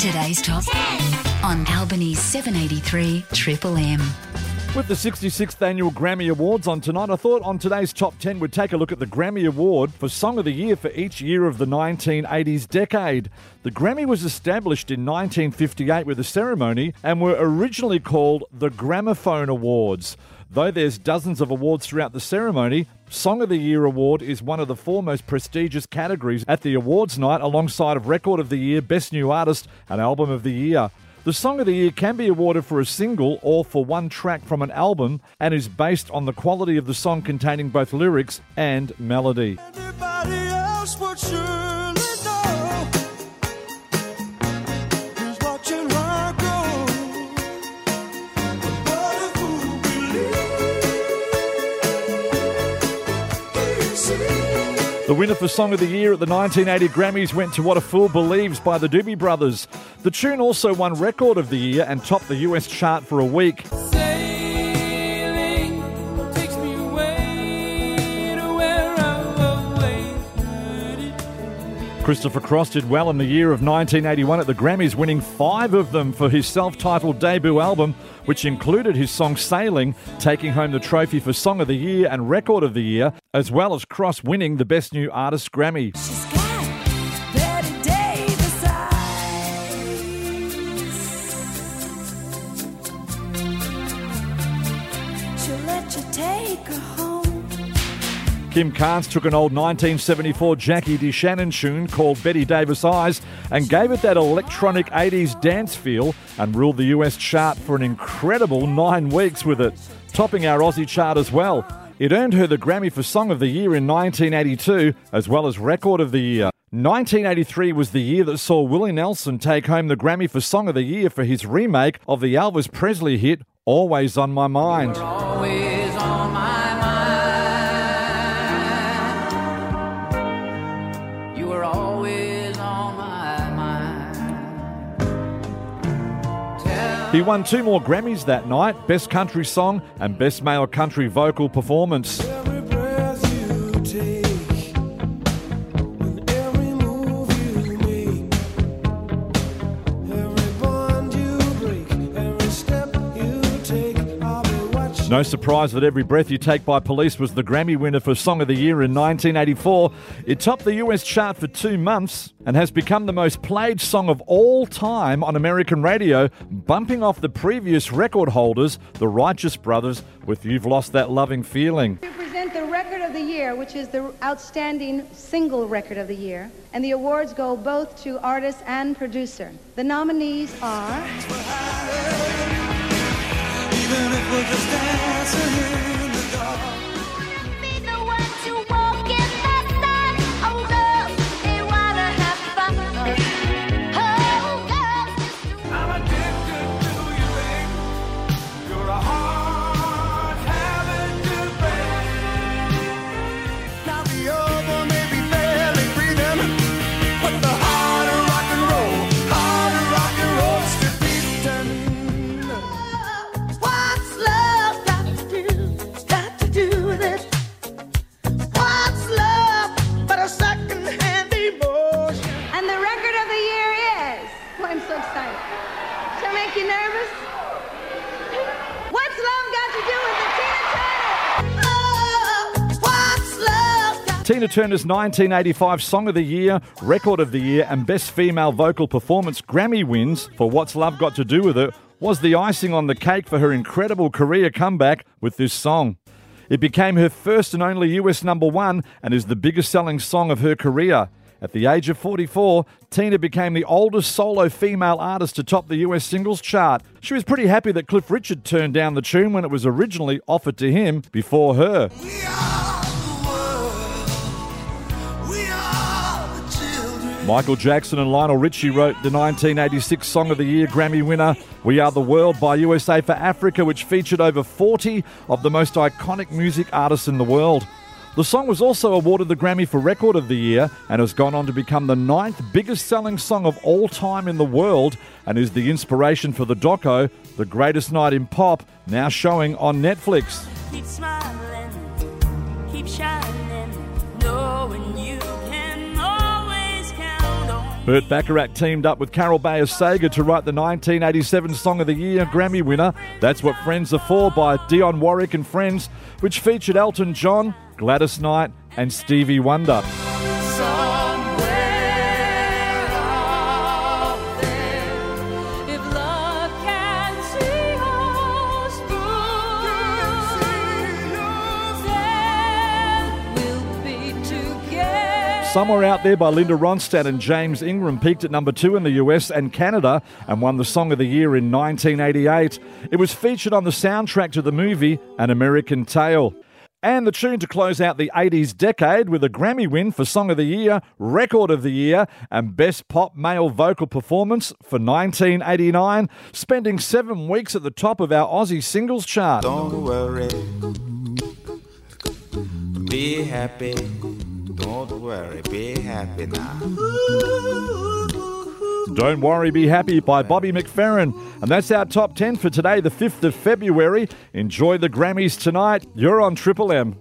Today's Top 10 on Albany's 783 Triple M. With the 66th Annual Grammy Awards on tonight, I thought on today's top 10 we'd take a look at the Grammy Award for Song of the Year for each year of the 1980s decade. The Grammy was established in 1958 with a ceremony and were originally called the Gramophone Awards. Though there's dozens of awards throughout the ceremony, Song of the Year award is one of the four most prestigious categories at the awards night alongside of Record of the Year, Best New Artist and Album of the Year. The Song of the Year can be awarded for a single or for one track from an album and is based on the quality of the song containing both lyrics and melody. The winner for Song of the Year at the 1980 Grammys went to What a Fool Believes by the Doobie Brothers. The tune also won Record of the Year and topped the US chart for a week. Christopher Cross did well in the year of 1981 at the Grammys, winning five of them for his self titled debut album, which included his song Sailing, taking home the trophy for Song of the Year and Record of the Year, as well as Cross winning the Best New Artist Grammy. Take her home. Kim Carnes took an old 1974 Jackie DeShannon tune called Bette Davis Eyes and gave it that electronic 80s dance feel and ruled the US chart for an incredible nine weeks with it, topping our Aussie chart as well. It earned her the Grammy for Song of the Year in 1982 as well as Record of the Year. 1983 was the year that saw Willie Nelson take home the Grammy for Song of the Year for his remake of the Elvis Presley hit Always on My Mind. He won two more Grammys that night Best Country Song and Best Male Country Vocal Performance. No surprise that Every Breath You Take by Police was the Grammy winner for Song of the Year in 1984. It topped the US chart for two months and has become the most played song of all time on American radio, bumping off the previous record holders, the Righteous Brothers, with You've Lost That Loving Feeling. We present the Record of the Year, which is the outstanding single record of the year, and the awards go both to artist and producer. The nominees are Tina Turner's 1985 Song of the Year, Record of the Year, and Best Female Vocal Performance Grammy wins for What's Love Got to Do with It was the icing on the cake for her incredible career comeback with this song. It became her first and only US number one and is the biggest selling song of her career. At the age of 44, Tina became the oldest solo female artist to top the US singles chart. She was pretty happy that Cliff Richard turned down the tune when it was originally offered to him before her. Michael Jackson and Lionel Richie wrote the 1986 Song of the Year Grammy winner, We Are the World by USA for Africa, which featured over 40 of the most iconic music artists in the world. The song was also awarded the Grammy for Record of the Year and has gone on to become the ninth biggest selling song of all time in the world and is the inspiration for the doco, The Greatest Night in Pop, now showing on Netflix. Keep smiling, keep shining, Burt Bacharach teamed up with Carol Bayer Sager to write the 1987 Song of the Year Grammy winner, That's What Friends Are For by Dionne Warwick and Friends, which featured Elton John, Gladys Knight, and Stevie Wonder. Somewhere Out There by Linda Ronstadt and James Ingram peaked at number two in the US and Canada and won the Song of the Year in 1988. It was featured on the soundtrack to the movie An American Tail. And the tune to close out the 80s decade with a Grammy win for Song of the Year, Record of the Year, and Best Pop Male Vocal Performance for 1989, spending seven weeks at the top of our Aussie singles chart. Don't worry. Be happy. Don't worry. Be happy now. Don't Worry, Be Happy by Bobby McFerrin. And that's our top 10 for today, the 5th of February. Enjoy the Grammys tonight. You're on Triple M.